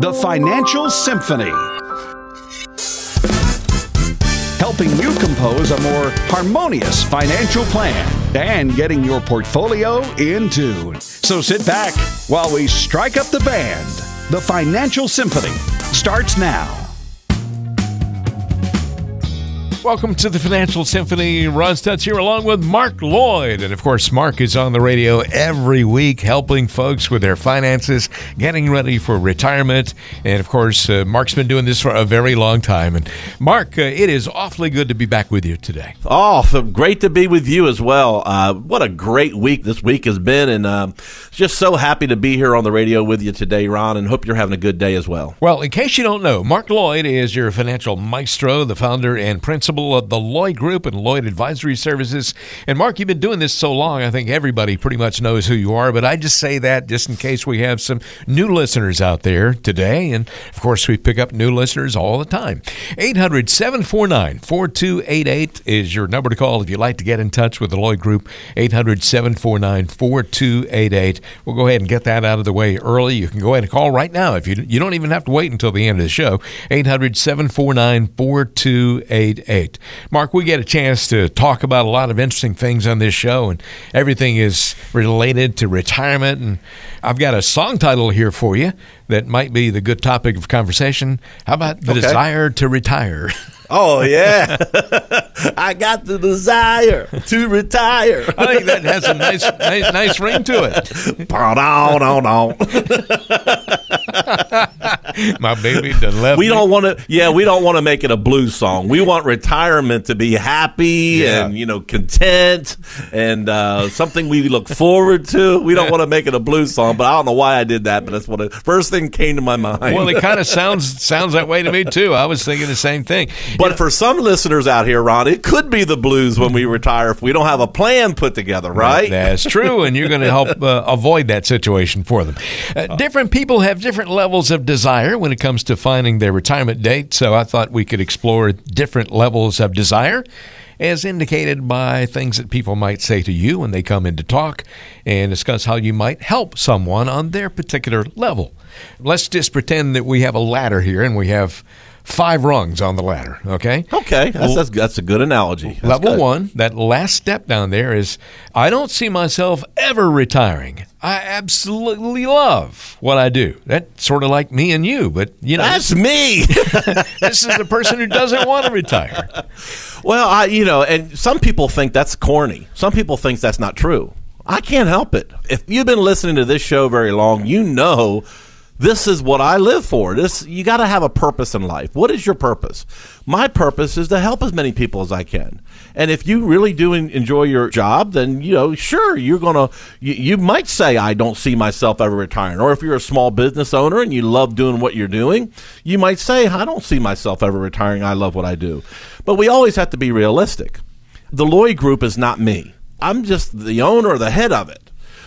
The Financial Symphony. Helping you compose a more harmonious financial plan and getting your portfolio in tune. So sit back while we strike up the band. The Financial Symphony starts now. Welcome to the Financial Symphony. Ron Stutz here along with Mark Lloyd. And of course, Mark is on the radio every week helping folks with their finances, getting ready for retirement. And of course, uh, Mark's been doing this for a very long time. And Mark, uh, it is awfully good to be back with you today. Oh, so great to be with you as well. Uh, what a great week this week has been. And um, just so happy to be here on the radio with you today, Ron, and hope you're having a good day as well. Well, in case you don't know, Mark Lloyd is your financial maestro, the founder and principal principal of the Lloyd Group and Lloyd Advisory Services. And Mark, you've been doing this so long, I think everybody pretty much knows who you are, but I just say that just in case we have some new listeners out there today. And of course, we pick up new listeners all the time. 800 749 4288 is your number to call if you'd like to get in touch with the Lloyd Group. 800 749 4288. We'll go ahead and get that out of the way early. You can go ahead and call right now if you, you don't even have to wait until the end of the show. 800 749 4288. Mark, we get a chance to talk about a lot of interesting things on this show, and everything is related to retirement. And I've got a song title here for you that might be the good topic of conversation. How about the okay. desire to retire? Oh yeah, I got the desire to retire. I think that has a nice, nice, nice ring to it. My baby done left. We don't want to. Yeah, we don't want to make it a blues song. We want retirement to be happy yeah. and you know content and uh, something we look forward to. We don't want to make it a blues song, but I don't know why I did that. But that's what the first thing came to my mind. Well, it kind of sounds sounds that way to me too. I was thinking the same thing. But you know, for some listeners out here, Ron, it could be the blues when we retire if we don't have a plan put together, right? That's true, and you're going to help uh, avoid that situation for them. Uh, different people have different levels of desire when it comes to finding their retirement date, so I thought we could explore different levels of desire as indicated by things that people might say to you when they come in to talk and discuss how you might help someone on their particular level. Let's just pretend that we have a ladder here and we have five rungs on the ladder. Okay. Okay, that's that's, that's a good analogy. That's level good. one, that last step down there is I don't see myself ever retiring. I absolutely love what I do. That's sort of like me and you, but you know, that's me. this is the person who doesn't want to retire. Well, I, you know, and some people think that's corny. Some people think that's not true. I can't help it. If you've been listening to this show very long, you know this is what I live for. This you got to have a purpose in life. What is your purpose? My purpose is to help as many people as I can. And if you really do enjoy your job, then you know, sure, you're gonna. You, you might say, "I don't see myself ever retiring." Or if you're a small business owner and you love doing what you're doing, you might say, "I don't see myself ever retiring. I love what I do." But we always have to be realistic. The Lloyd Group is not me. I'm just the owner the head of it.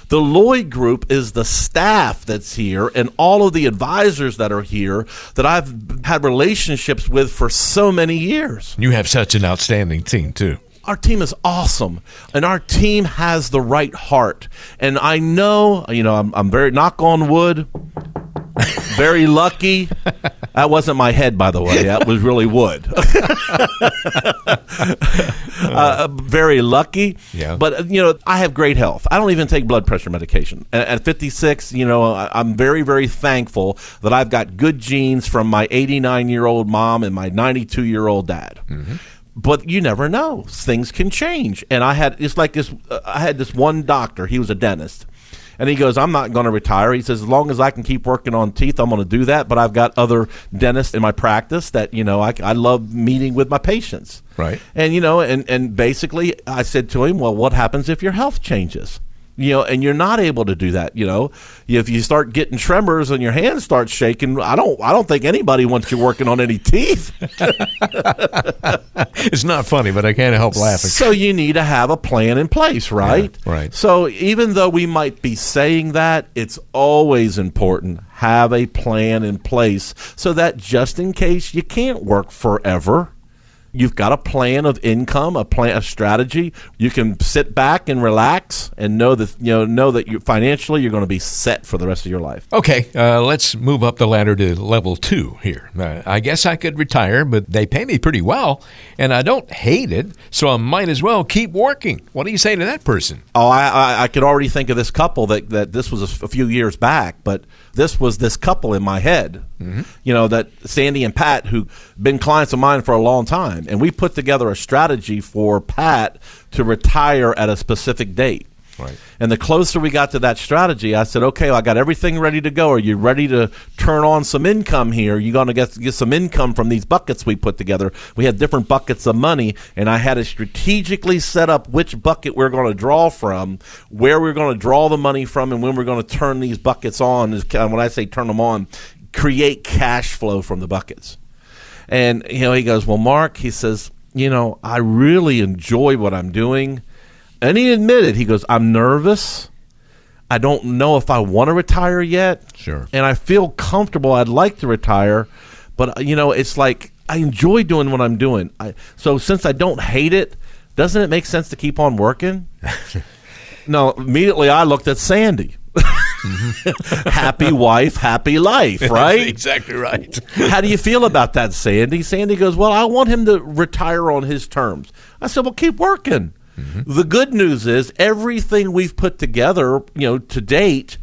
The Lloyd Group is the staff that's here and all of the advisors that are here that I've had relationships with for so many years. You have such an outstanding team, too our team is awesome and our team has the right heart and i know you know i'm, I'm very knock on wood very lucky. That wasn't my head, by the way. That was really wood. uh, very lucky. Yeah. But, uh, you know, I have great health. I don't even take blood pressure medication. At, at 56, you know, I'm very, very thankful that I've got good genes from my 89 year old mom and my 92 year old dad. Mm-hmm but you never know things can change and i had it's like this uh, i had this one doctor he was a dentist and he goes, I'm not going to retire. He says, as long as I can keep working on teeth, I'm going to do that. But I've got other dentists in my practice that, you know, I, I love meeting with my patients. Right. And, you know, and, and basically I said to him, well, what happens if your health changes? You know, and you're not able to do that. You know, if you start getting tremors and your hand starts shaking, I don't, I don't think anybody wants you working on any teeth. it's not funny, but I can't help laughing. So you need to have a plan in place, right? Yeah, right. So even though we might be saying that, it's always important have a plan in place so that just in case you can't work forever you've got a plan of income, a plan, a strategy. You can sit back and relax and know that you know know that you financially you're going to be set for the rest of your life. Okay, uh, let's move up the ladder to level two here. Uh, I guess I could retire, but they pay me pretty well, and I don't hate it, so I might as well keep working. What do you say to that person? Oh, I I, I could already think of this couple that that this was a, f- a few years back, but this was this couple in my head. Mm-hmm. You know that Sandy and Pat, who've been clients of mine for a long time, and we put together a strategy for Pat to retire at a specific date. Right. And the closer we got to that strategy, I said, "Okay, well, I got everything ready to go. Are you ready to turn on some income here? You're going to get get some income from these buckets we put together. We had different buckets of money, and I had to strategically set up which bucket we're going to draw from, where we're going to draw the money from, and when we're going to turn these buckets on. Is when I say turn them on, create cash flow from the buckets." And you know, he goes, "Well, Mark," he says, "You know, I really enjoy what I'm doing." And he admitted, he goes, I'm nervous. I don't know if I want to retire yet. Sure. And I feel comfortable. I'd like to retire. But, uh, you know, it's like I enjoy doing what I'm doing. I, so since I don't hate it, doesn't it make sense to keep on working? no, immediately I looked at Sandy. happy wife, happy life, right? exactly right. How do you feel about that, Sandy? Sandy goes, Well, I want him to retire on his terms. I said, Well, keep working. Mm-hmm. The good news is everything we've put together, you know, to date,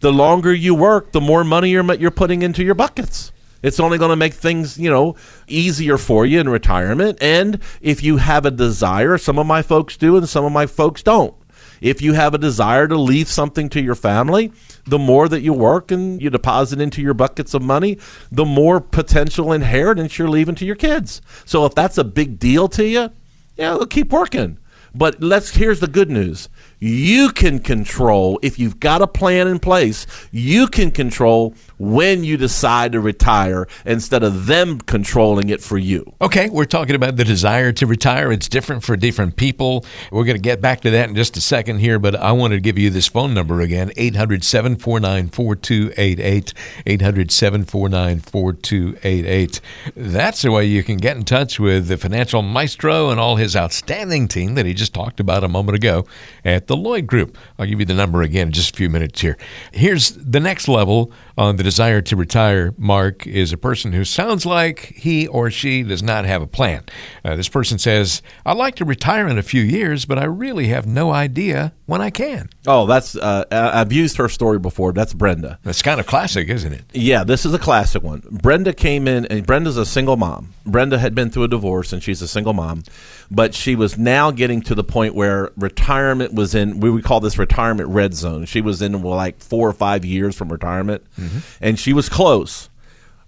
the longer you work, the more money you're you're putting into your buckets. It's only going to make things, you know, easier for you in retirement. And if you have a desire, some of my folks do and some of my folks don't. If you have a desire to leave something to your family, the more that you work and you deposit into your buckets of money, the more potential inheritance you're leaving to your kids. So if that's a big deal to you, yeah, keep working. But let's here's the good news. You can control if you've got a plan in place, you can control when you decide to retire instead of them controlling it for you. Okay, we're talking about the desire to retire. It's different for different people. We're going to get back to that in just a second here, but I wanted to give you this phone number again 800 749 4288. 800 749 4288. That's the way you can get in touch with the financial maestro and all his outstanding team that he just talked about a moment ago at the Lloyd Group. I'll give you the number again in just a few minutes here. Here's the next level on the desire to retire, Mark, is a person who sounds like he or she does not have a plan. Uh, this person says, I'd like to retire in a few years, but I really have no idea when I can. Oh, that's, uh, I've used her story before. That's Brenda. That's kind of classic, isn't it? Yeah, this is a classic one. Brenda came in, and Brenda's a single mom. Brenda had been through a divorce, and she's a single mom, but she was now getting to the point where retirement was in, we would call this retirement red zone. She was in well, like four or five years from retirement. Mm-hmm and she was close.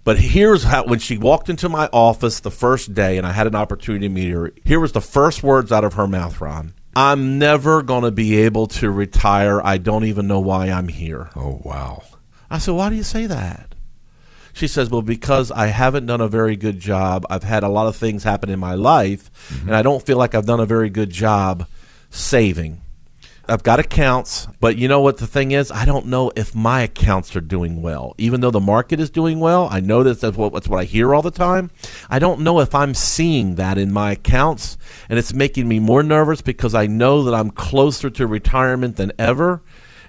But here's how when she walked into my office the first day and I had an opportunity to meet her, here was the first words out of her mouth, Ron. I'm never going to be able to retire. I don't even know why I'm here. Oh, wow. I said, Why do you say that? She says, Well, because I haven't done a very good job. I've had a lot of things happen in my life, mm-hmm. and I don't feel like I've done a very good job saving. I've got accounts, but you know what the thing is? I don't know if my accounts are doing well. Even though the market is doing well, I know that that's what, that's what I hear all the time. I don't know if I'm seeing that in my accounts, and it's making me more nervous because I know that I'm closer to retirement than ever.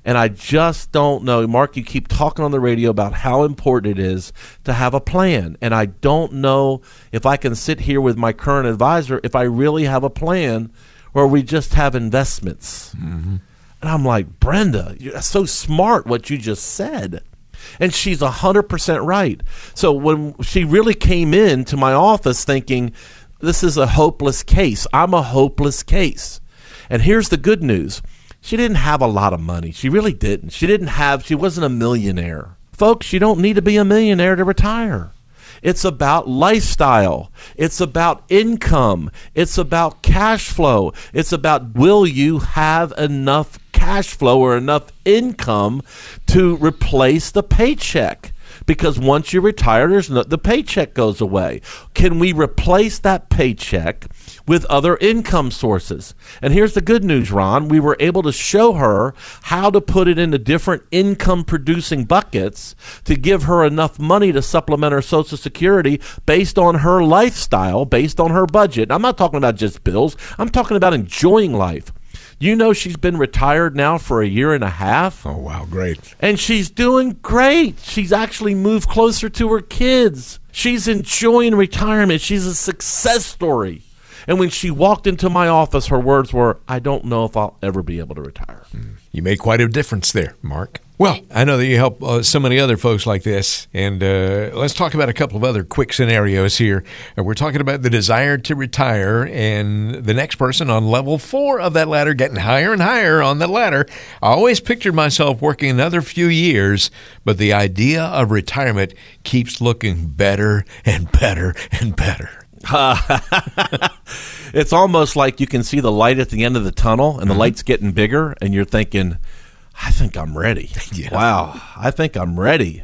And I just don't know. Mark, you keep talking on the radio about how important it is to have a plan. And I don't know if I can sit here with my current advisor if I really have a plan or we just have investments. Mm-hmm. And I'm like, Brenda, you're so smart what you just said. And she's 100% right. So when she really came in to my office thinking, this is a hopeless case, I'm a hopeless case. And here's the good news she didn't have a lot of money. She really didn't. She didn't have, she wasn't a millionaire. Folks, you don't need to be a millionaire to retire. It's about lifestyle. It's about income. It's about cash flow. It's about will you have enough cash flow or enough income to replace the paycheck? because once you retire, there's no, the paycheck goes away. Can we replace that paycheck with other income sources? And here's the good news, Ron. We were able to show her how to put it into different income producing buckets to give her enough money to supplement her Social Security based on her lifestyle, based on her budget. I'm not talking about just bills, I'm talking about enjoying life. You know, she's been retired now for a year and a half. Oh, wow, great. And she's doing great. She's actually moved closer to her kids. She's enjoying retirement. She's a success story. And when she walked into my office, her words were, I don't know if I'll ever be able to retire. You made quite a difference there, Mark. Well, I know that you help uh, so many other folks like this, and uh, let's talk about a couple of other quick scenarios here. Uh, we're talking about the desire to retire, and the next person on level four of that ladder, getting higher and higher on that ladder. I always pictured myself working another few years, but the idea of retirement keeps looking better and better and better. it's almost like you can see the light at the end of the tunnel, and the Mm-hmm. light's getting bigger, and you're thinking, I think I'm ready. Yeah. Wow, I think I'm ready.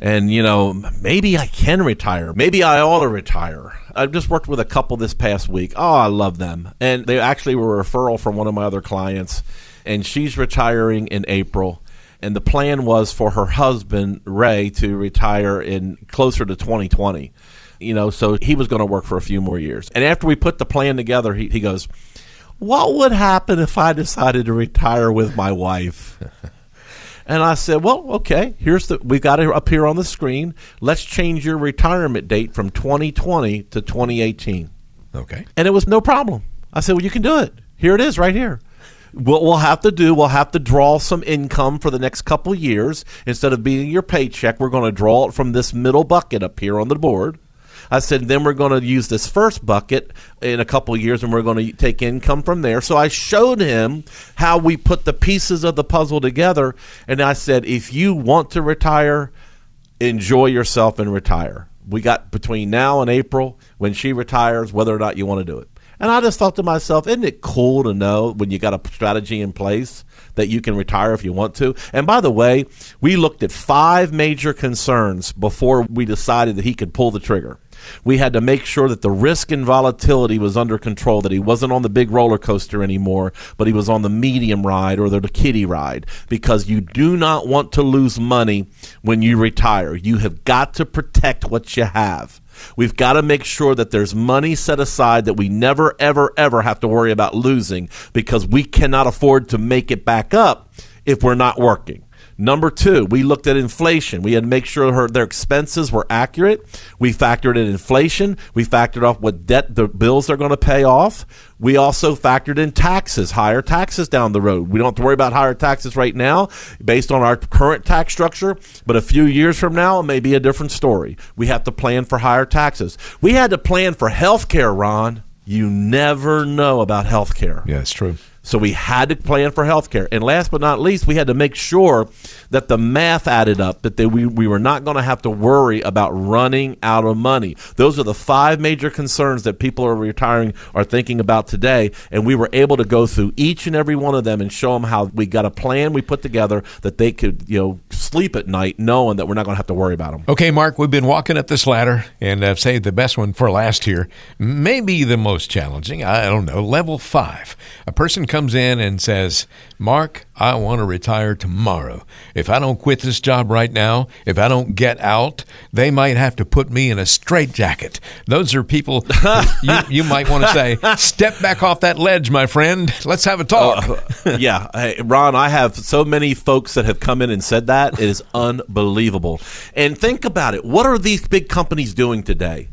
And, you know, maybe I can retire. Maybe I ought to retire. I've just worked with a couple this past week. Oh, I love them. And they actually were a referral from one of my other clients. And she's retiring in April. And the plan was for her husband, Ray, to retire in closer to 2020. You know, so he was going to work for a few more years. And after we put the plan together, he, he goes, What would happen if I decided to retire with my wife? And I said, "Well, okay. Here's the we've got it up here on the screen. Let's change your retirement date from 2020 to 2018." Okay. And it was no problem. I said, "Well, you can do it. Here it is, right here." What we'll have to do, we'll have to draw some income for the next couple years. Instead of being your paycheck, we're going to draw it from this middle bucket up here on the board. I said, then we're going to use this first bucket in a couple years and we're going to take income from there. So I showed him how we put the pieces of the puzzle together. And I said, if you want to retire, enjoy yourself and retire. We got between now and April when she retires, whether or not you want to do it. And I just thought to myself, isn't it cool to know when you got a strategy in place that you can retire if you want to? And by the way, we looked at five major concerns before we decided that he could pull the trigger. We had to make sure that the risk and volatility was under control, that he wasn't on the big roller coaster anymore, but he was on the medium ride or the kiddie ride, because you do not want to lose money when you retire. You have got to protect what you have. We've got to make sure that there's money set aside that we never, ever, ever have to worry about losing because we cannot afford to make it back up if we're not working. Number two, we looked at inflation. We had to make sure her their expenses were accurate. We factored in inflation. We factored off what debt the bills they're going to pay off. We also factored in taxes, higher taxes down the road. We don't have to worry about higher taxes right now based on our current tax structure, but a few years from now, it may be a different story. We have to plan for higher taxes. We had to plan for health care, Ron. You never know about health care. Yeah, it's true. So we had to plan for healthcare. And last but not least, we had to make sure that the math added up, that they, we, we were not going to have to worry about running out of money. Those are the five major concerns that people are retiring are thinking about today. And we were able to go through each and every one of them and show them how we got a plan we put together that they could, you know, sleep at night knowing that we're not going to have to worry about them. Okay, Mark, we've been walking up this ladder, and I've saved the best one for last here. Maybe the most challenging. I don't know. Level five. A person comes in and says, Mark, I want to retire tomorrow. If I don't quit this job right now, if I don't get out, they might have to put me in a straitjacket. Those are people you, you might want to say, step back off that ledge, my friend. Let's have a uh, talk. yeah, hey, Ron, I have so many folks that have come in and said that. It is unbelievable. And think about it. What are these big companies doing today?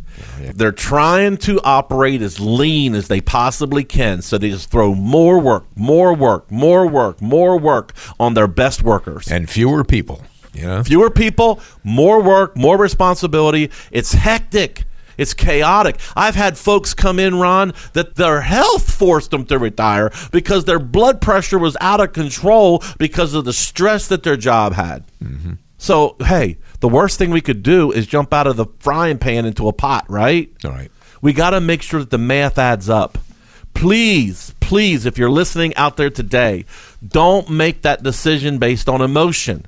They're trying to operate as lean as they possibly can. So they just throw more work, more work, more work, more work on their best workers. and fewer people, you know? Fewer people, more work, more responsibility. It's hectic. It's chaotic. I've had folks come in, Ron, that their health forced them to retire because their blood pressure was out of control because of the stress that their job had. Mm-hmm. So, hey, the worst thing we could do is jump out of the frying pan into a pot, right? All right. We got to make sure that the math adds up. Please, please, if you're listening out there today, don't make that decision based on emotion.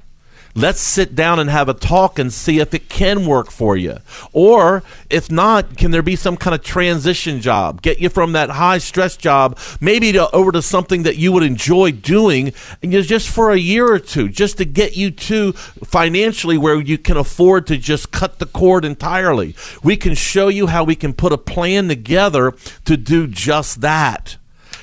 Let's sit down and have a talk and see if it can work for you. Or if not, can there be some kind of transition job? Get you from that high stress job maybe to, over to something that you would enjoy doing and just for a year or two, just to get you to financially where you can afford to just cut the cord entirely. We can show you how we can put a plan together to do just that.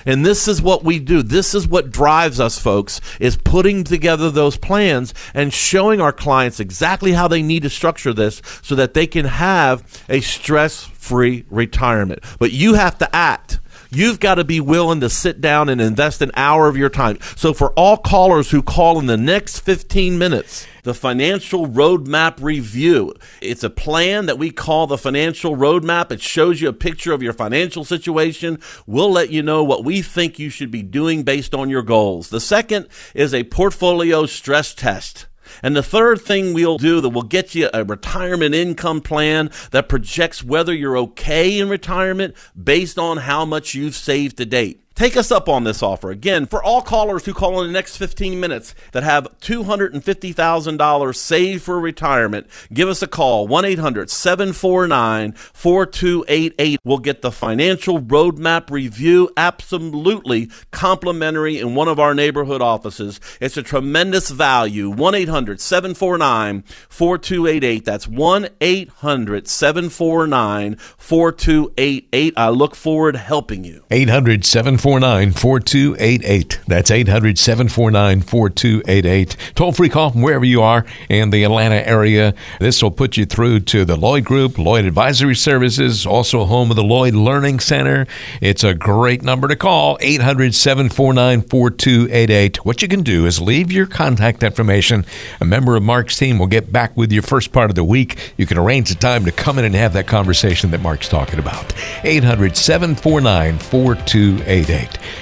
And this is what we do. This is what drives us, folks, is putting together those plans and showing our clients exactly how they need to structure this so that they can have a stress free retirement. But you have to act. You've got to be willing to sit down and invest an hour of your time. So, for all callers who call in the next 15 minutes, the Financial Roadmap Review. It's a plan that we call the Financial Roadmap. It shows you a picture of your financial situation. We'll let you know what we think you should be doing based on your goals. The second is a portfolio stress test. And the third thing we'll do that will get you a retirement income plan that projects whether you're okay in retirement based on how much you've saved to date. Take us up on this offer. Again, for all callers who call in the next 15 minutes that have $250,000 saved for retirement, give us a call 1 800 749 4288. We'll get the financial roadmap review absolutely complimentary in one of our neighborhood offices. It's a tremendous value. 1 800 749 4288. That's 1 800 749 4288. I look forward to helping you. 800 749 4288. That's 800 749 4288. Toll free call from wherever you are in the Atlanta area. This will put you through to the Lloyd Group, Lloyd Advisory Services, also home of the Lloyd Learning Center. It's a great number to call 800 749 4288. What you can do is leave your contact information. A member of Mark's team will get back with you first part of the week. You can arrange a time to come in and have that conversation that Mark's talking about. 800 749 4288.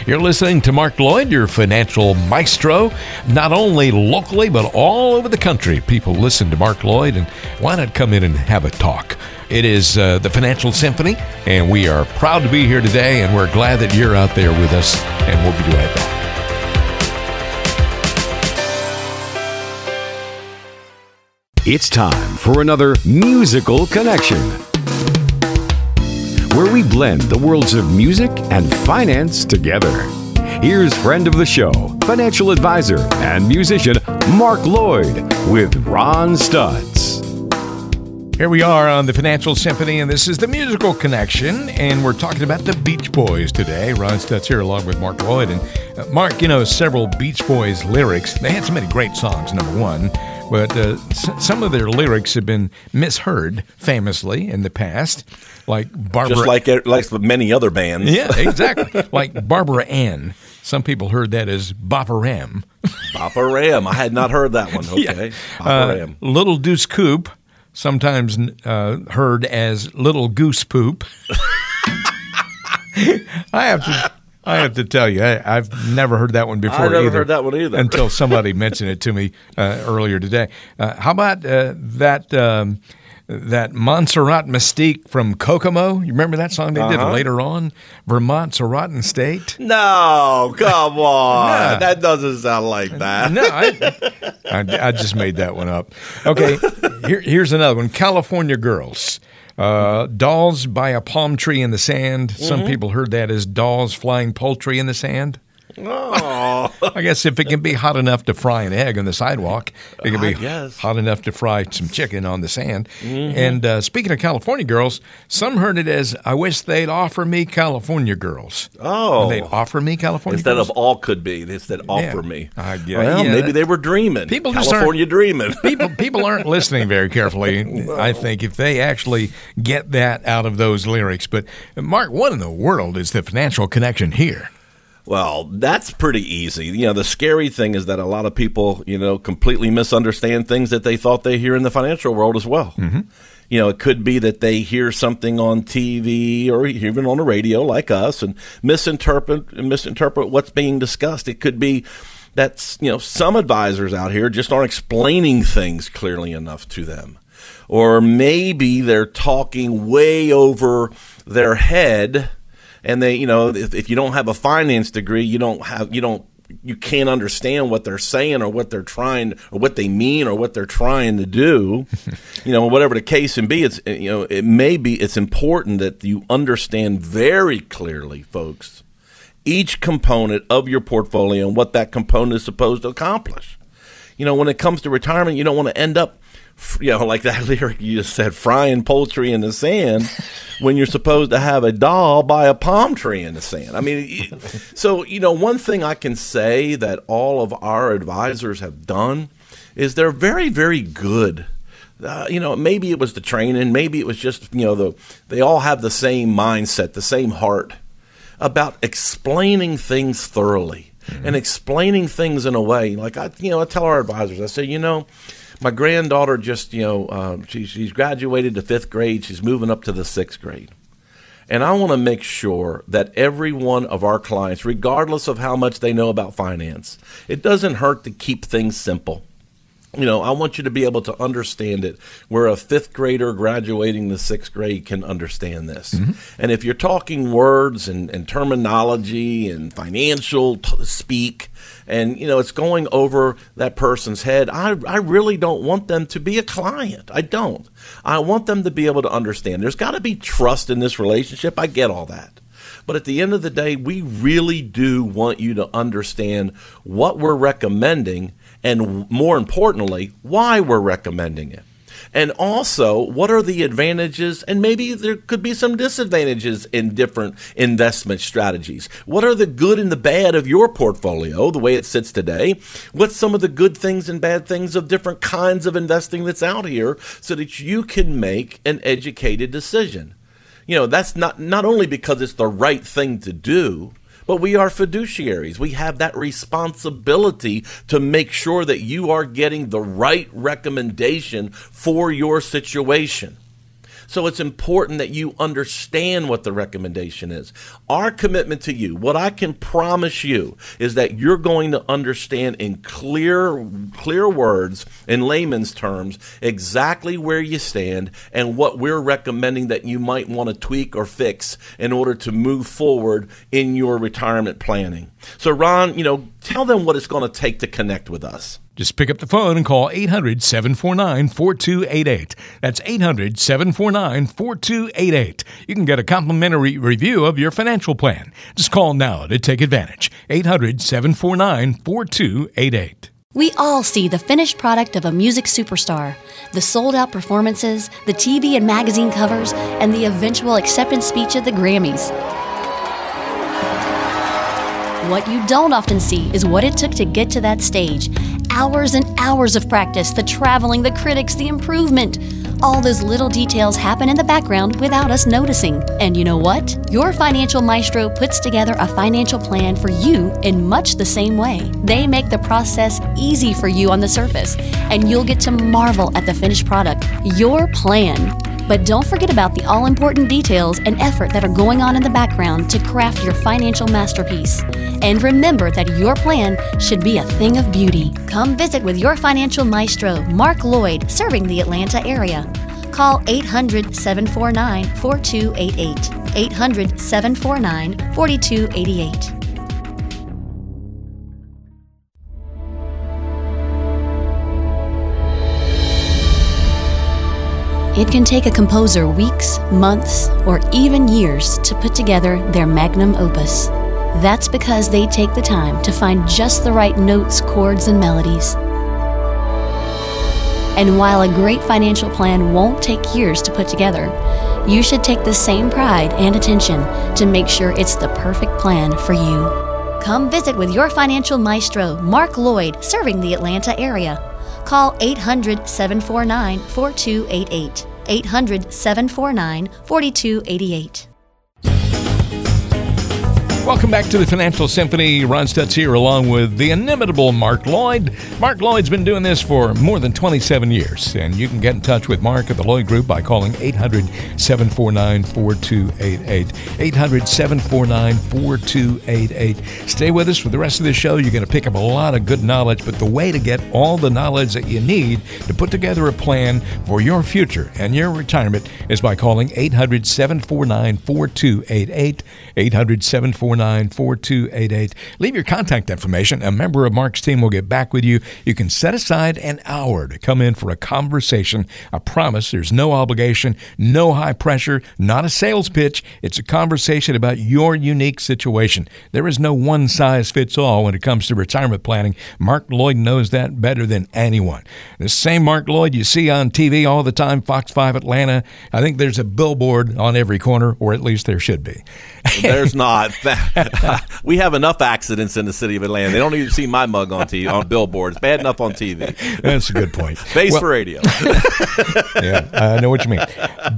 You're listening to Mark Lloyd, your financial maestro, not only locally, but all over the country. People listen to Mark Lloyd, and why not come in and have a talk? It is uh, the Financial Symphony, and we are proud to be here today, and we're glad that you're out there with us, and we'll be right back. It's time for another musical connection where we blend the worlds of music and finance together. Here's friend of the show, financial advisor and musician Mark Lloyd with Ron Stutz. Here we are on the Financial Symphony, and this is the musical connection, and we're talking about the Beach Boys today. Ron Stutz here, along with Mark Lloyd. And uh, Mark, you know, several Beach Boys lyrics. They had so many great songs, number one, but uh, s- some of their lyrics have been misheard famously in the past, like Barbara. Just like like many other bands. yeah, exactly. like Barbara Ann. Some people heard that as Bopperam. Papa Ram. I had not heard that one. Okay. Papa Uh, Ram. Little Deuce Coop, sometimes uh, heard as Little Goose Poop. I have to. I have to tell you, I, I've never heard that one before. I never either, heard that one either. until somebody mentioned it to me uh, earlier today. Uh, how about uh, that um, that Montserrat Mystique from Kokomo? You remember that song they did Uh-huh. later on? Vermont's a rotten state. No, come on. That doesn't sound like that. No, I, I, I just made that one up. Okay, here, here's another one California Girls. Uh, dolls by a palm tree in the sand. Some Mm-hmm. people heard that as dolls flying poultry in the sand. Oh. I guess if it can be hot enough to fry an egg on the sidewalk, it can be hot enough to fry some chicken on the sand. Mm-hmm. And uh, speaking of California girls, some heard it as "I wish they'd offer me California girls." Oh. they'd offer me California Instead girls. of all could be, they said offer Yeah. me. I get- well, yeah, maybe they were dreaming. People California dreaming. people people aren't listening very carefully. I think if they actually get that out of those lyrics. But Mark, what in the world is the financial connection here? Well, that's pretty easy. You know, the scary thing is that a lot of people, you know, completely misunderstand things that they thought they hear in the financial world as well. Mm-hmm. You know, it could be that they hear something on TV or even on the radio like us and misinterpret misinterpret what's being discussed. It could be that you know some advisors out here just aren't explaining things clearly enough to them. Or maybe they're talking way over their head and they you know if, if you don't have a finance degree you don't have you don't you can't understand what they're saying or what they're trying or what they mean or what they're trying to do. you know, whatever the case can be, it's you know, it may be it's important that you understand very clearly, folks, each component of your portfolio and what that component is supposed to accomplish. You know, when it comes to retirement, you don't want to end up you know, like that lyric you just said, frying poultry in the sand when you're supposed to have a doll by a palm tree in the sand. I mean, so, you know, one thing I can say that all of our advisors have done is they're very, very good. Uh, you know, maybe it was the training, maybe it was just, you know, the they all have the same mindset, the same heart about explaining things thoroughly mm-hmm. and explaining things in a way like I, you know, I tell our advisors, I say, you know, my granddaughter just, you know, um, she, she's graduated to fifth grade. She's moving up to the sixth grade. And I want to make sure that every one of our clients, regardless of how much they know about finance, it doesn't hurt to keep things simple you know, I want you to be able to understand it where a fifth grader graduating the sixth grade can understand this. Mm-hmm. And if you're talking words and, and terminology and financial t- speak, and you know it's going over that person's head. I, I really don't want them to be a client. I don't. I want them to be able to understand. There's got to be trust in this relationship. I get all that. But at the end of the day we really do want you to understand what we're recommending and more importantly, why we're recommending it. And also, what are the advantages? And maybe there could be some disadvantages in different investment strategies. What are the good and the bad of your portfolio, the way it sits today? What's some of the good things and bad things of different kinds of investing that's out here so that you can make an educated decision? You know, that's not, not only because it's the right thing to do, but we are fiduciaries. We have that responsibility to make sure that you are getting the right recommendation for your situation. So it's important that you understand what the recommendation is. Our commitment to you, what I can promise you is that you're going to understand in clear clear words in layman's terms exactly where you stand and what we're recommending that you might want to tweak or fix in order to move forward in your retirement planning. So Ron, you know, tell them what it's going to take to connect with us. Just pick up the phone and call 800 749 4288. That's 800 749 4288. You can get a complimentary review of your financial plan. Just call now to take advantage. 800 749 4288. We all see the finished product of a music superstar the sold out performances, the TV and magazine covers, and the eventual acceptance speech at the Grammys. What you don't often see is what it took to get to that stage. Hours and hours of practice, the traveling, the critics, the improvement. All those little details happen in the background without us noticing. And you know what? Your financial maestro puts together a financial plan for you in much the same way. They make the process easy for you on the surface, and you'll get to marvel at the finished product. Your plan. But don't forget about the all important details and effort that are going on in the background to craft your financial masterpiece. And remember that your plan should be a thing of beauty. Come visit with your financial maestro, Mark Lloyd, serving the Atlanta area. Call 800 749 4288. 800 749 4288. It can take a composer weeks, months, or even years to put together their magnum opus. That's because they take the time to find just the right notes, chords, and melodies. And while a great financial plan won't take years to put together, you should take the same pride and attention to make sure it's the perfect plan for you. Come visit with your financial maestro, Mark Lloyd, serving the Atlanta area. Call 800 749 4288. 800 749 4288. Welcome back to the Financial Symphony. Ron Stutz here, along with the inimitable Mark Lloyd. Mark Lloyd's been doing this for more than 27 years, and you can get in touch with Mark at the Lloyd Group by calling 800 749 4288. 800 749 4288. Stay with us for the rest of the show. You're going to pick up a lot of good knowledge, but the way to get all the knowledge that you need to put together a plan for your future and your retirement is by calling 800 749 4288. 800 749 849 4288. Leave your contact information. A member of Mark's team will get back with you. You can set aside an hour to come in for a conversation. I promise there's no obligation, no high pressure, not a sales pitch. It's a conversation about your unique situation. There is no one size fits all when it comes to retirement planning. Mark Lloyd knows that better than anyone. The same Mark Lloyd you see on TV all the time, Fox 5 Atlanta. I think there's a billboard on every corner, or at least there should be. There's not. we have enough accidents in the city of Atlanta. They don't even see my mug on TV on billboards. Bad enough on TV. That's a good point. Base well, for radio. yeah, I know what you mean.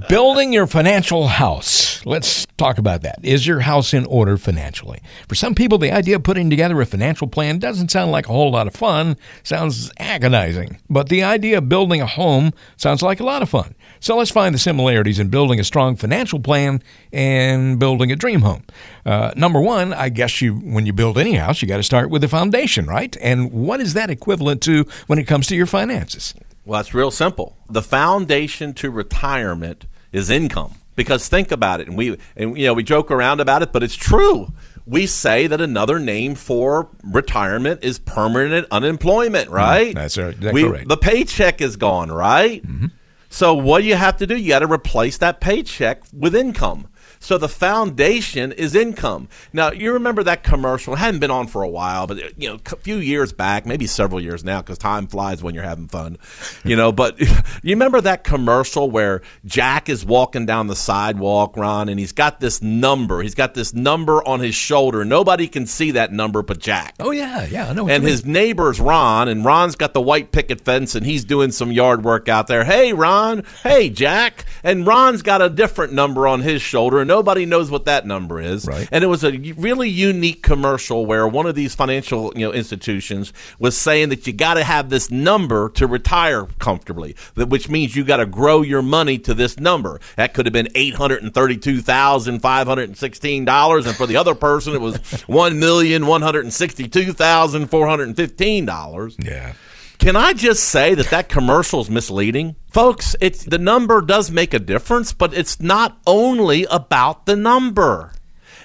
Building your financial house. Let's talk about that. Is your house in order financially? For some people, the idea of putting together a financial plan doesn't sound like a whole lot of fun. Sounds agonizing. But the idea of building a home sounds like a lot of fun. So let's find the similarities in building a strong financial plan and building a dream home. Uh, number one, I guess you when you build any house, you got to start with the foundation, right? And what is that equivalent to when it comes to your finances? Well, it's real simple. The foundation to retirement is income. Because think about it, and we and you know we joke around about it, but it's true. We say that another name for retirement is permanent unemployment, mm-hmm. right? Mm, that's, right. that's we, correct. The paycheck is gone, right? Mm-hmm. So what do you have to do? You got to replace that paycheck with income. So the foundation is income. Now you remember that commercial? It hadn't been on for a while, but you know, a few years back, maybe several years now, because time flies when you're having fun. You know, but you remember that commercial where Jack is walking down the sidewalk, Ron, and he's got this number. He's got this number on his shoulder. Nobody can see that number but Jack. Oh yeah, yeah, I know. and his neighbor's Ron, and Ron's got the white picket fence, and he's doing some yard work out there. Hey, Ron. Hey, Jack. And Ron's got a different number on his shoulder, and nobody knows what that number is. Right. And it was a really unique commercial where one of these financial you know institutions was saying that you got to have this number to retire comfortably, which means you got to grow your money to this number. That could have been eight hundred and thirty-two thousand five hundred and sixteen dollars, and for the other person, it was one million one hundred and sixty-two thousand four hundred and fifteen dollars. Yeah. Can I just say that that commercial is misleading? Folks, it's the number does make a difference, but it's not only about the number.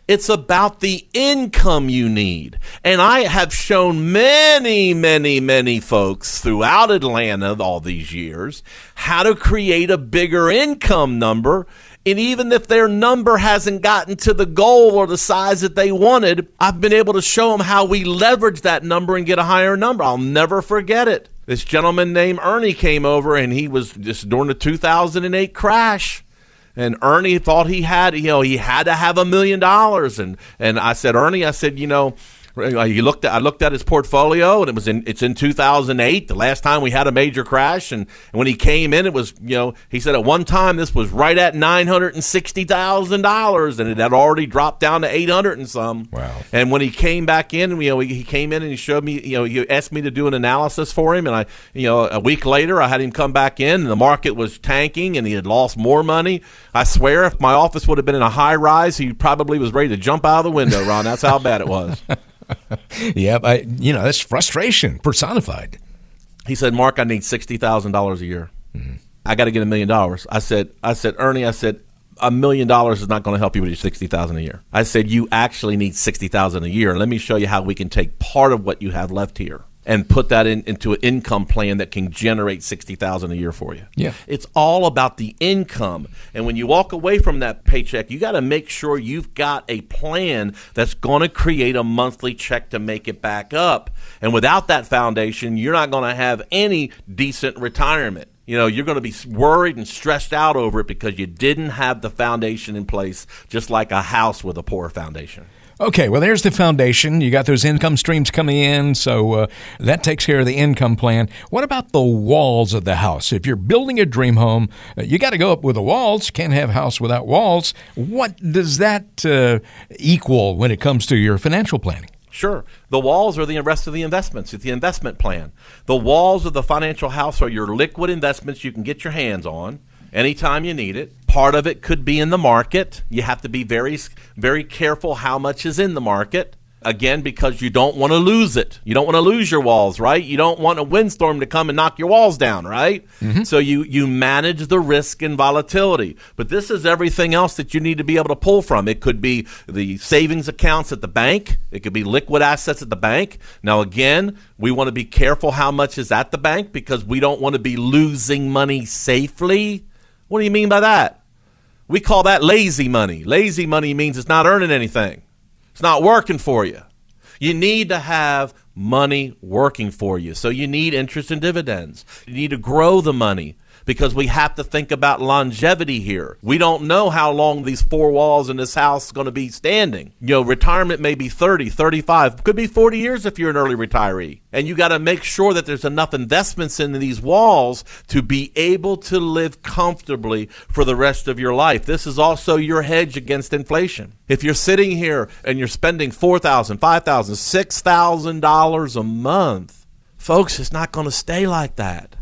It's about the income you need. And I have shown many, many, many folks throughout Atlanta all these years how to create a bigger income number and even if their number hasn't gotten to the goal or the size that they wanted, I've been able to show them how we leverage that number and get a higher number. I'll never forget it. This gentleman named Ernie came over and he was just during the 2008 crash. And Ernie thought he had, you know, he had to have a million dollars. And and I said, Ernie, I said, you know, Uh, you looked at, I looked at his portfolio, and it was in it's in 2008, the last time we had a major crash. And, and when he came in, it was you know he said at one time this was right at nine hundred and sixty thousand dollars, and it had already dropped down to eight hundred and some. Wow! And when he came back in, you know, he came in and he showed me, you know, he asked me to do an analysis for him, and I, you know, a week later I had him come back in, and the market was tanking, and he had lost more money. I swear, if my office would have been in a high rise, he probably was ready to jump out of the window. Ron, that's how bad it was. yeah, I, you know, that's frustration personified. He said, Mark, I need $60,000 a year. Mm-hmm. I got to get a million dollars. I said, I said, Ernie, I said, a million dollars is not going to help you with your 60,000 a year. I said, you actually need 60,000 a year. Let me show you how we can take part of what you have left here and put that in, into an income plan that can generate 60,000 a year for you. Yeah. It's all about the income. And when you walk away from that paycheck, you got to make sure you've got a plan that's going to create a monthly check to make it back up. And without that foundation, you're not going to have any decent retirement you know you're going to be worried and stressed out over it because you didn't have the foundation in place just like a house with a poor foundation Okay, well, there's the foundation. You got those income streams coming in, so uh, that takes care of the income plan. What about the walls of the house? If you're building a dream home, uh, you got to go up with the walls. Can't have house without walls. What does that uh, equal when it comes to your financial planning? Sure. The walls are the rest of the investments. It's the investment plan. The walls of the financial house are your liquid investments you can get your hands on anytime you need it. Part of it could be in the market. You have to be very, very careful how much is in the market. Again, because you don't want to lose it. You don't want to lose your walls, right? You don't want a windstorm to come and knock your walls down, right? Mm-hmm. So you you manage the risk and volatility. But this is everything else that you need to be able to pull from. It could be the savings accounts at the bank. It could be liquid assets at the bank. Now again, we want to be careful how much is at the bank because we don't want to be losing money safely. What do you mean by that? We call that lazy money. Lazy money means it's not earning anything. It's not working for you. You need to have money working for you. So you need interest and dividends. You need to grow the money because we have to think about longevity here. We don't know how long these four walls in this house are going to be standing. You know, retirement may be 30, 35, could be 40 years if you're an early retiree. And you got to make sure that there's enough investments in these walls to be able to live comfortably for the rest of your life. This is also your hedge against inflation. If you're sitting here and you're spending $4,000, $5,000, $6,000 a month, folks, it's not going to stay like that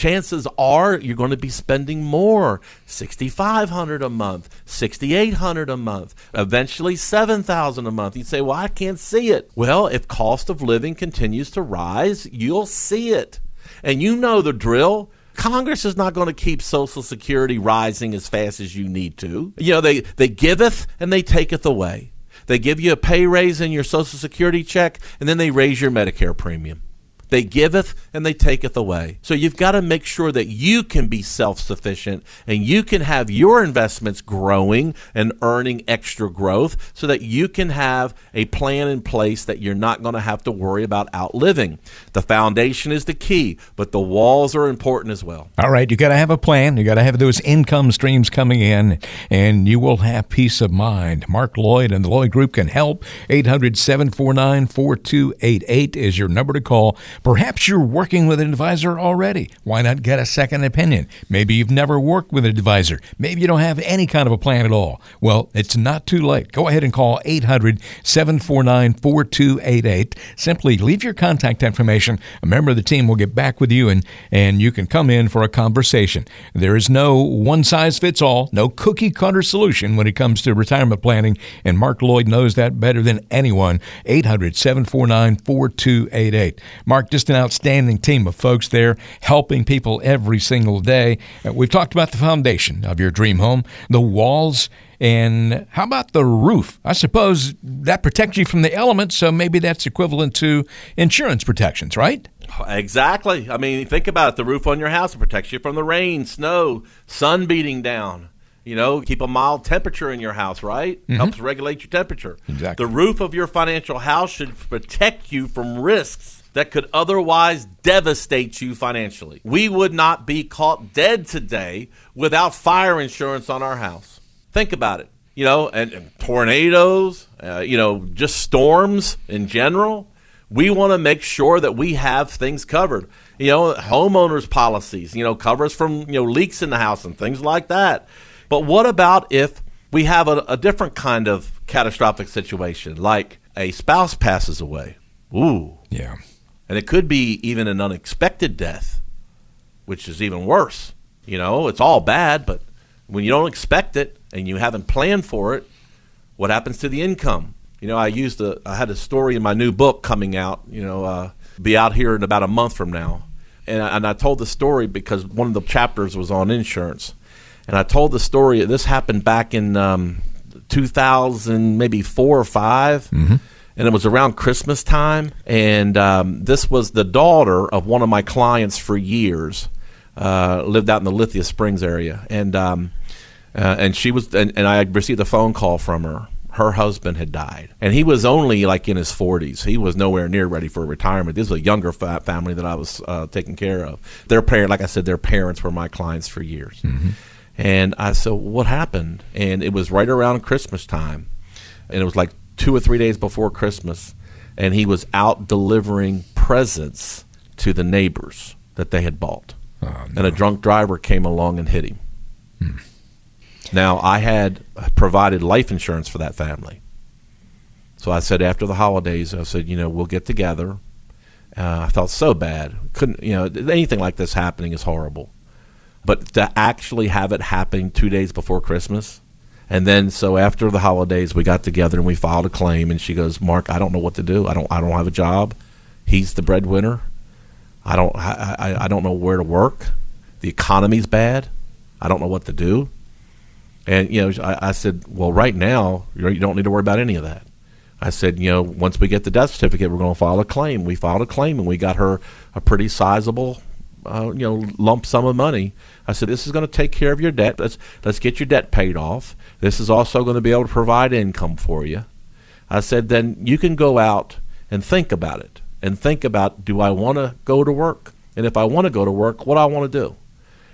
chances are you're going to be spending more 6500 a month 6800 a month eventually 7000 a month you say well i can't see it well if cost of living continues to rise you'll see it and you know the drill Congress is not going to keep Social Security rising as fast as you need to. You know, they, they giveth and they taketh away. They give you a pay raise in your Social Security check, and then they raise your Medicare premium. They giveth and they taketh away. So you've got to make sure that you can be self sufficient and you can have your investments growing and earning extra growth so that you can have a plan in place that you're not going to have to worry about outliving. The foundation is the key, but the walls are important as well. All right, you got to have a plan. You got to have those income streams coming in, and you will have peace of mind. Mark Lloyd and the Lloyd Group can help. 800 749 4288 is your number to call. Perhaps you're working with an advisor already. Why not get a second opinion? Maybe you've never worked with an advisor. Maybe you don't have any kind of a plan at all. Well, it's not too late. Go ahead and call 800 749 4288. Simply leave your contact information. A member of the team will get back with you and, and you can come in for a conversation. There is no one size fits all, no cookie cutter solution when it comes to retirement planning, and Mark Lloyd knows that better than anyone. 800 749 4288. Mark, just an outstanding team of folks there helping people every single day. Uh, we've talked about the foundation of your dream home, the walls, and how about the roof? I suppose that protects you from the elements, so maybe that's equivalent to insurance protections, right? Exactly. I mean, think about it. The roof on your house protects you from the rain, snow, sun beating down. You know, keep a mild temperature in your house, right? Mm-hmm. Helps regulate your temperature. Exactly. The roof of your financial house should protect you from risks that could otherwise devastate you financially. We would not be caught dead today without fire insurance on our house. Think about it. You know, and, and tornadoes, uh, you know, just storms in general. We want to make sure that we have things covered. You know, homeowners policies, you know, covers from, you know, leaks in the house and things like that. But what about if we have a, a different kind of catastrophic situation, like a spouse passes away? Ooh. Yeah and it could be even an unexpected death, which is even worse. You know, it's all bad, but when you don't expect it and you haven't planned for it, what happens to the income? You know, I used a, I had a story in my new book coming out. You know, uh, be out here in about a month from now, and I, and I told the story because one of the chapters was on insurance, and I told the story. This happened back in um, 2000, maybe four or 5 mm-hmm and it was around Christmas time. And um, this was the daughter of one of my clients for years. Uh, lived out in the Lithia Springs area, and um, uh, and she was, and, and I received a phone call from her. Her husband had died, and he was only like in his forties. He was nowhere near ready for retirement. This was a younger fa- family that I was uh, taking care of. Their parent, like I said, their parents were my clients for years. Mm-hmm. And I said, "What happened?" And it was right around Christmas time, and it was like two or three days before Christmas, and he was out delivering presents to the neighbors that they had bought. Oh, no. And a drunk driver came along and hit him. Hmm. Now, I had provided life insurance for that family. So I said after the holidays, I said, you know, we'll get together. Uh, I felt so bad. Couldn't, you know, anything like this happening is horrible. But to actually have it happen two days before Christmas, And then so after the holidays, we got together and we filed a claim. And she goes, "Mark, I don't know what to do. I don't I don't have a job. He's the breadwinner. I don't I, I, I don't know where to work. The economy's bad. I don't know what to do." And you know, I, I said, "Well, right now, you don't need to worry about any of that." I said, you know, once we get the death certificate, we're going to file a claim. We filed a claim, and we got her a pretty sizable, uh, you know, lump sum of money. I said, this is going to take care of your debt. Let's let's get your debt paid off. This is also going to be able to provide income for you. I said, then you can go out and think about it, and think about, do I want to go to work? And if I want to go to work, what do I want to do?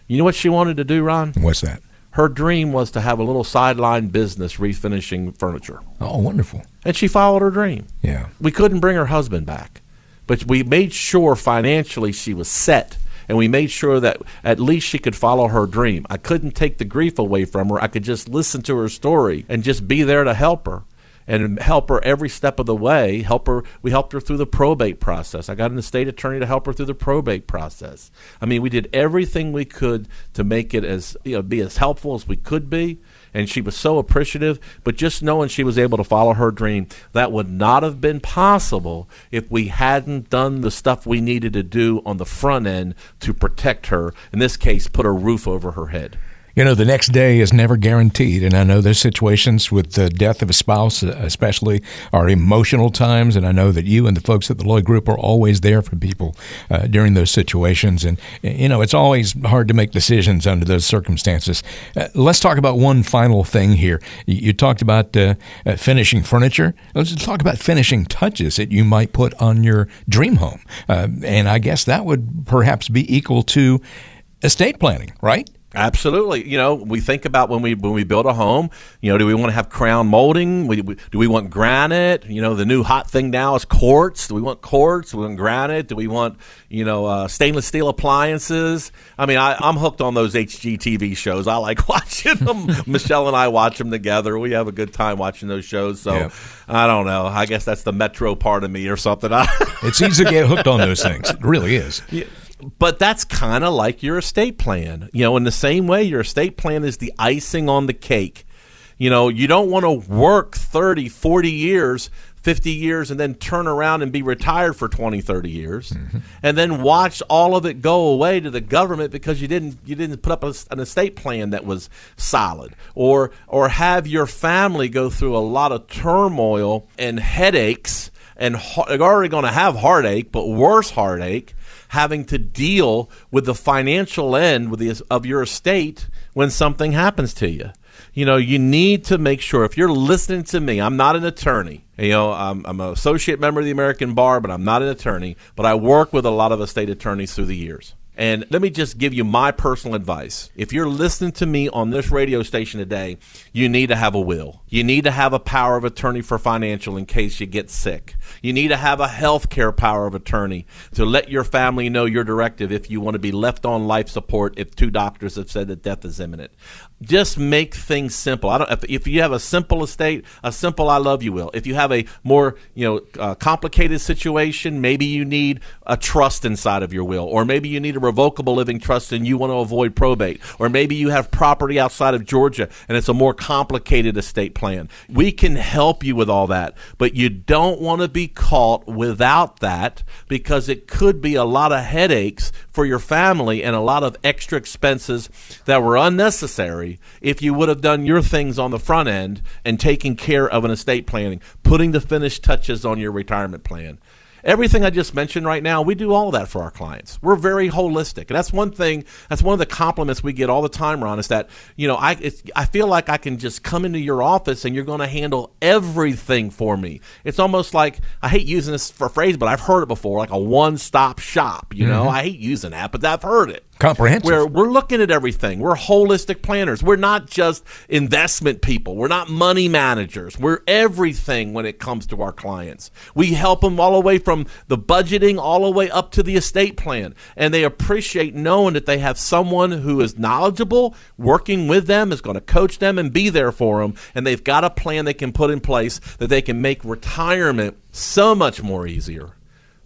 You know what she wanted to do, Ron? What's that? Her dream was to have a little sideline business refinishing furniture. Oh, wonderful. And she followed her dream. Yeah. We couldn't bring her husband back, but we made sure financially she was set. And we made sure that at least she could follow her dream. I couldn't take the grief away from her. I could just listen to her story and just be there to help her and help her every step of the way. Help her. We helped her through the probate process. I got an estate attorney to help her through the probate process. I mean, we did everything we could to make it as you know be as helpful as we could be. And she was so appreciative. But just knowing she was able to follow her dream, that would not have been possible if we hadn't done the stuff we needed to do on the front end to protect her. In this case, put a roof over her head. You know, the next day is never guaranteed. And I know there's situations with the death of a spouse, especially, are emotional times. And I know that you and the folks at the Lloyd Group are always there for people uh, during those situations. And, you know, it's always hard to make decisions under those circumstances. Uh, let's talk about one final thing here. You, you talked about uh, uh, finishing furniture. Let's talk about finishing touches that you might put on your dream home. Uh, and I guess that would perhaps be equal to estate planning, right? Absolutely. You know, we think about when we when we build a home. You know, do we want to have crown molding? We, we, do we want granite? You know, the new hot thing now is quartz. Do we want quartz? Do we want granite? Do we want you know uh, stainless steel appliances? I mean, I, I'm hooked on those HGTV shows. I like watching them. Michelle and I watch them together. We have a good time watching those shows. So Yep. I don't know. I guess that's the metro part of me or something. It's easy to get hooked on those things. It really is. But that's kind of like your estate plan. You know, in the same way, your estate plan is the icing on the cake. You know, you don't want to work 30, 40 years, 50 years, and then turn around and be retired for 20, 30 years, mm-hmm. and then watch all of it go away to the government because you didn't you didn't put up a, an estate plan that was solid, or or have your family go through a lot of turmoil and headaches, and they're already going to have heartache, but worse heartache having to deal with the financial end with the, of your estate when something happens to you. You know, you need to make sure if you're listening to me, I'm not an attorney. You know, I'm, I'm an associate member of the American Bar, but I'm not an attorney. But I work with a lot of estate attorneys through the years. And let me just give you my personal advice. If you're listening to me on this radio station today, you need to have a will. You need to have a power of attorney for financial in case you get sick. You need to have a health care power of attorney to let your family know your directive if you want to be left on life support if two doctors have said that death is imminent. Just make things simple. I don't. If, if you have a simple estate, a simple "I love you" will. If you have a more you know uh, complicated situation, maybe you need a trust inside of your will, or maybe you need a revocable living trust and you want to avoid probate, or maybe you have property outside of Georgia and it's a more complicated estate plan. We can help you with all that, but you don't want to be caught without that because it could be a lot of headaches for your family and a lot of extra expenses that were unnecessary if you would have done your things on the front end and taken care of an estate planning, putting the finished touches on your retirement plan. Everything I just mentioned right now, we do all that for our clients. We're very holistic, and that's one thing. That's one of the compliments we get all the time, Ron. Is that you know I it's, I feel like I can just come into your office and you're going to handle everything for me. It's almost like I hate using this for phrase, but I've heard it before, like a one-stop shop. You know, mm-hmm. I hate using that, but I've heard it Comprehensive. where we're looking at everything. We're holistic planners. We're not just investment people. We're not money managers. We're everything when it comes to our clients. We help them all the way from the budgeting all the way up to the estate plan. And they appreciate knowing that they have someone who is knowledgeable, working with them, is going to coach them and be there for them. And they've got a plan they can put in place that they can make retirement so much more easier.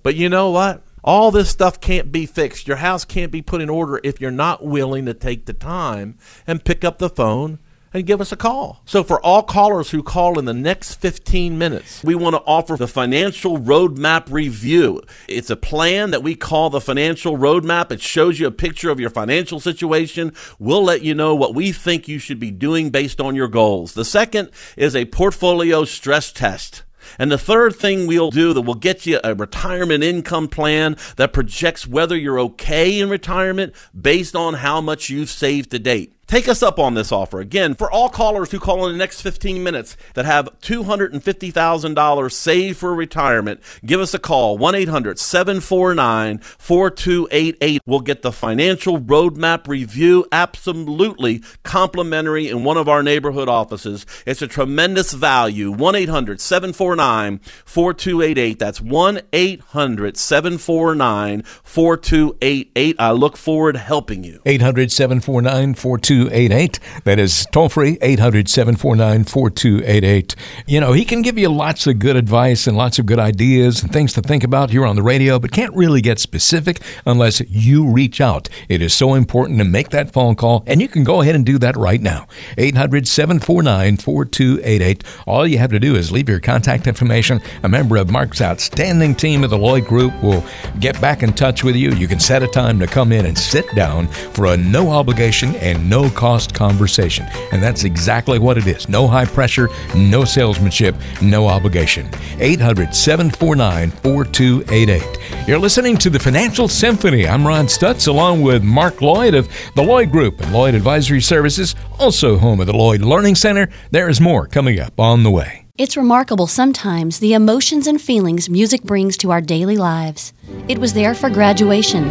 But you know what? All this stuff can't be fixed. Your house can't be put in order if you're not willing to take the time and pick up the phone and give us a call. So, for all callers who call in the next 15 minutes, we want to offer the Financial Roadmap Review. It's a plan that we call the Financial Roadmap. It shows you a picture of your financial situation. We'll let you know what we think you should be doing based on your goals. The second is a portfolio stress test. And the third thing we'll do that will get you a retirement income plan that projects whether you're okay in retirement based on how much you've saved to date. Take us up on this offer. Again, for all callers who call in the next 15 minutes that have $250,000 saved for retirement, give us a call 1 800 749 4288. We'll get the financial roadmap review absolutely complimentary in one of our neighborhood offices. It's a tremendous value. 1 800 749 4288. That's 1 800 749 4288. I look forward to helping you. 800 749 4288. 4288. That is toll free, 800 749 4288. You know, he can give you lots of good advice and lots of good ideas and things to think about here on the radio, but can't really get specific unless you reach out. It is so important to make that phone call, and you can go ahead and do that right now. 800 749 4288. All you have to do is leave your contact information. A member of Mark's outstanding team of the Lloyd Group will get back in touch with you. You can set a time to come in and sit down for a no obligation and no cost conversation. And that's exactly what it is no high pressure, no salesmanship, no obligation. 800 749 4288. You're listening to the Financial Symphony. I'm Ron Stutz along with Mark Lloyd of the Lloyd Group and Lloyd Advisory Services, also home of the Lloyd Learning Center. There is more coming up on the way. It's remarkable sometimes the emotions and feelings music brings to our daily lives. It was there for graduation,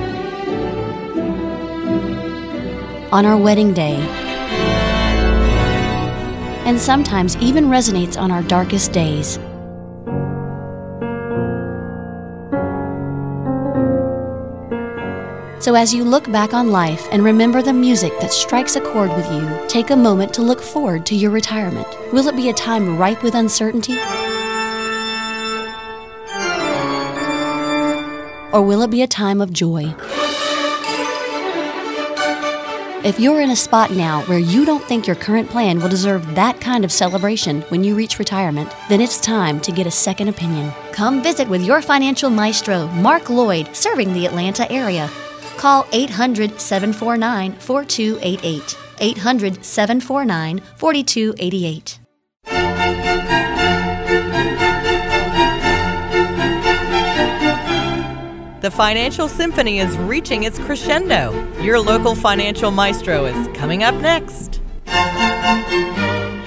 on our wedding day, and sometimes even resonates on our darkest days. So, as you look back on life and remember the music that strikes a chord with you, take a moment to look forward to your retirement. Will it be a time ripe with uncertainty? Or will it be a time of joy? If you're in a spot now where you don't think your current plan will deserve that kind of celebration when you reach retirement, then it's time to get a second opinion. Come visit with your financial maestro, Mark Lloyd, serving the Atlanta area. Call 800 749 4288. 800 749 4288. The Financial Symphony is reaching its crescendo. Your local financial maestro is coming up next.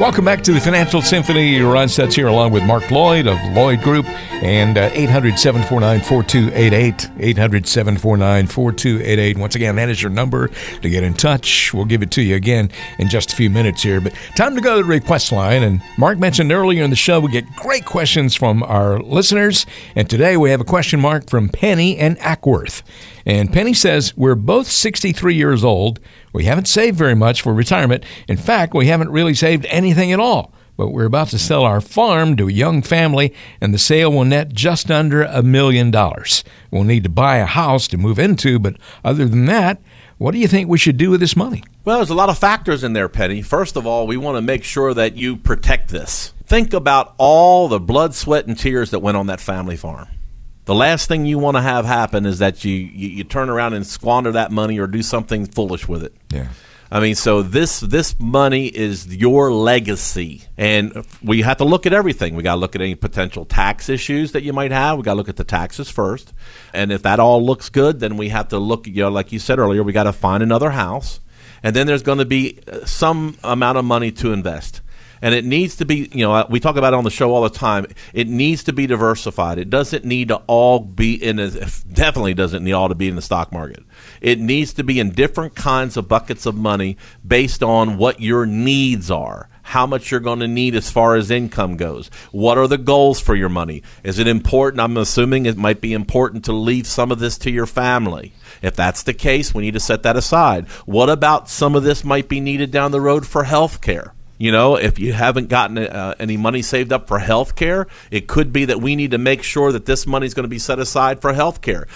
Welcome back to the Financial Symphony. Ron Stutz here along with Mark Lloyd of Lloyd Group and uh, 800 749 4288. 800 749 4288. Once again, that is your number to get in touch. We'll give it to you again in just a few minutes here. But time to go to the request line. And Mark mentioned earlier in the show we get great questions from our listeners. And today we have a question mark from Penny and Acworth. And Penny says, We're both 63 years old. We haven't saved very much for retirement. In fact, we haven't really saved anything at all. But we're about to sell our farm to a young family, and the sale will net just under a million dollars. We'll need to buy a house to move into, but other than that, what do you think we should do with this money? Well, there's a lot of factors in there, Penny. First of all, we want to make sure that you protect this. Think about all the blood, sweat, and tears that went on that family farm. The last thing you want to have happen is that you, you, you turn around and squander that money or do something foolish with it. Yeah. I mean, so this this money is your legacy, and we have to look at everything. We got to look at any potential tax issues that you might have. We got to look at the taxes first, and if that all looks good, then we have to look. You know, like you said earlier, we got to find another house, and then there's going to be uh, some amount of money to invest and it needs to be you know we talk about it on the show all the time it needs to be diversified it doesn't need to all be in a, definitely doesn't need all to be in the stock market it needs to be in different kinds of buckets of money based on what your needs are how much you're going to need as far as income goes. What are the goals for your money? Is it important? I'm assuming it might be important to leave some of this to your family. If that's the case, we need to set that aside. What about some of this might be needed down the road for health care? You know, if you haven't gotten uh, any money saved up for health care, it could be that we need to make sure that this money is going to be set aside for health care.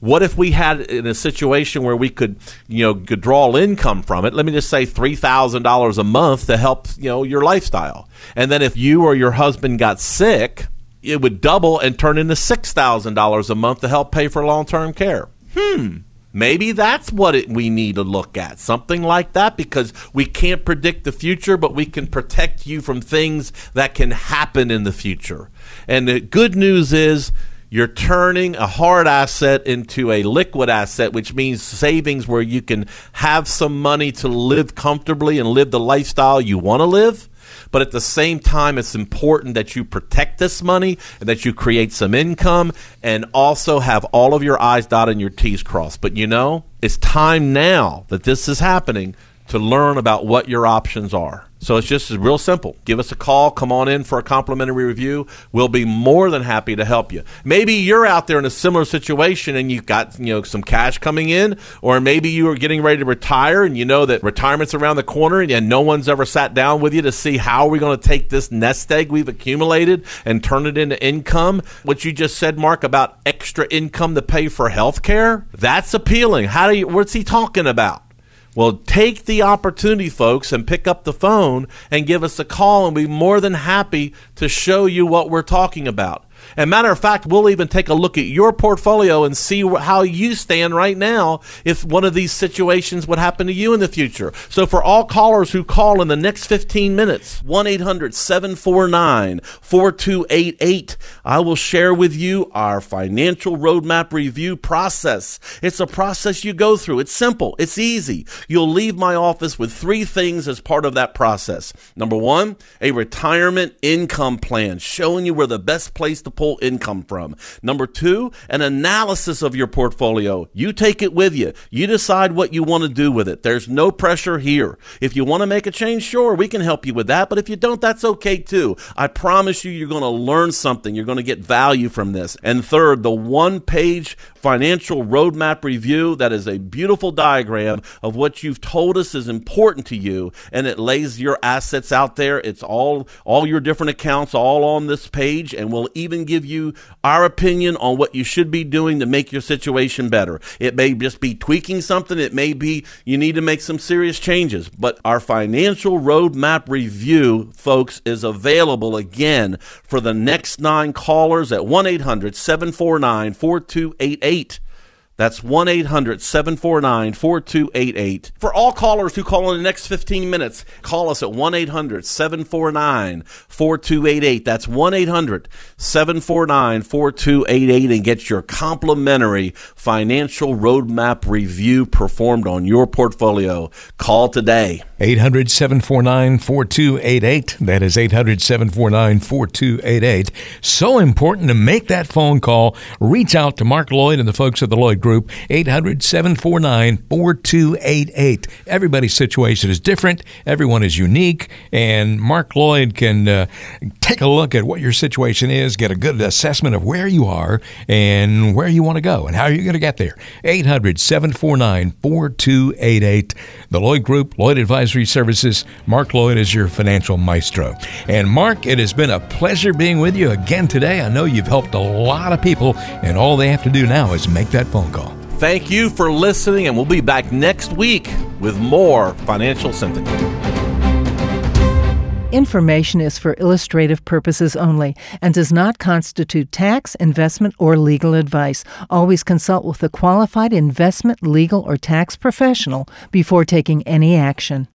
What if we had in a situation where we could, you know, could draw income from it? Let me just say three thousand dollars a month to help, you know, your lifestyle. And then if you or your husband got sick, it would double and turn into six thousand dollars a month to help pay for long term care. Hmm. Maybe that's what it, we need to look at. Something like that because we can't predict the future, but we can protect you from things that can happen in the future. And the good news is you're turning a hard asset into a liquid asset, which means savings where you can have some money to live comfortably and live the lifestyle you want to live. But at the same time, it's important that you protect this money and that you create some income and also have all of your I's dotted and your T's crossed. But you know, it's time now that this is happening to learn about what your options are. So it's just real simple. Give us a call. Come on in for a complimentary review. We'll be more than happy to help you. Maybe you're out there in a similar situation and you've got you know some cash coming in, or maybe you are getting ready to retire and you know that retirement's around the corner and no one's ever sat down with you to see how we're going to take this nest egg we've accumulated and turn it into income. What you just said, Mark, about extra income to pay for health care, that's appealing. How do you? What's he talking about? Well, take the opportunity, folks, and pick up the phone and give us a call, and we'll be more than happy to show you what we're talking about. And matter of fact, we'll even take a look at your portfolio and see how you stand right now if one of these situations would happen to you in the future. So for all callers who call in the next 15 minutes, 1-800-749-4288, I will share with you our financial roadmap review process. It's a process you go through. It's simple. It's easy. You'll leave my office with three things as part of that process. Number one, a retirement income plan showing you where the best place to income from. Number two, an analysis of your portfolio. You take it with you. You decide what you want to do with it. There's no pressure here. If you want to make a change, sure, we can help you with that. But if you don't, that's okay too. I promise you, you're going to learn something. You're going to get value from this. And third, the one page financial roadmap review that is a beautiful diagram of what you've told us is important to you and it lays your assets out there it's all all your different accounts all on this page and we'll even give you our opinion on what you should be doing to make your situation better. It may just be tweaking something. It may be you need to make some serious changes. But our financial roadmap review folks is available again for the next nine callers at 1-800-749-4288 that's 1 800 749 4288. For all callers who call in the next 15 minutes, call us at 1 800 749 4288. That's 1 800 749 4288 and get your complimentary financial roadmap review performed on your portfolio. Call today. 800 749 4288. That is 800 749 4288. So important to make that phone call. Reach out to Mark Lloyd and the folks at the Lloyd Group, 800 749 4288. Everybody's situation is different, everyone is unique, and Mark Lloyd can uh, take a look at what your situation is, get a good assessment of where you are and where you want to go and how you're going to get there. 800 749 4288. The Lloyd Group, Lloyd Advisory Services. Mark Lloyd is your financial maestro. And Mark, it has been a pleasure being with you again today. I know you've helped a lot of people, and all they have to do now is make that phone. Thank you for listening, and we'll be back next week with more Financial Symphony. Information is for illustrative purposes only and does not constitute tax, investment, or legal advice. Always consult with a qualified investment, legal, or tax professional before taking any action.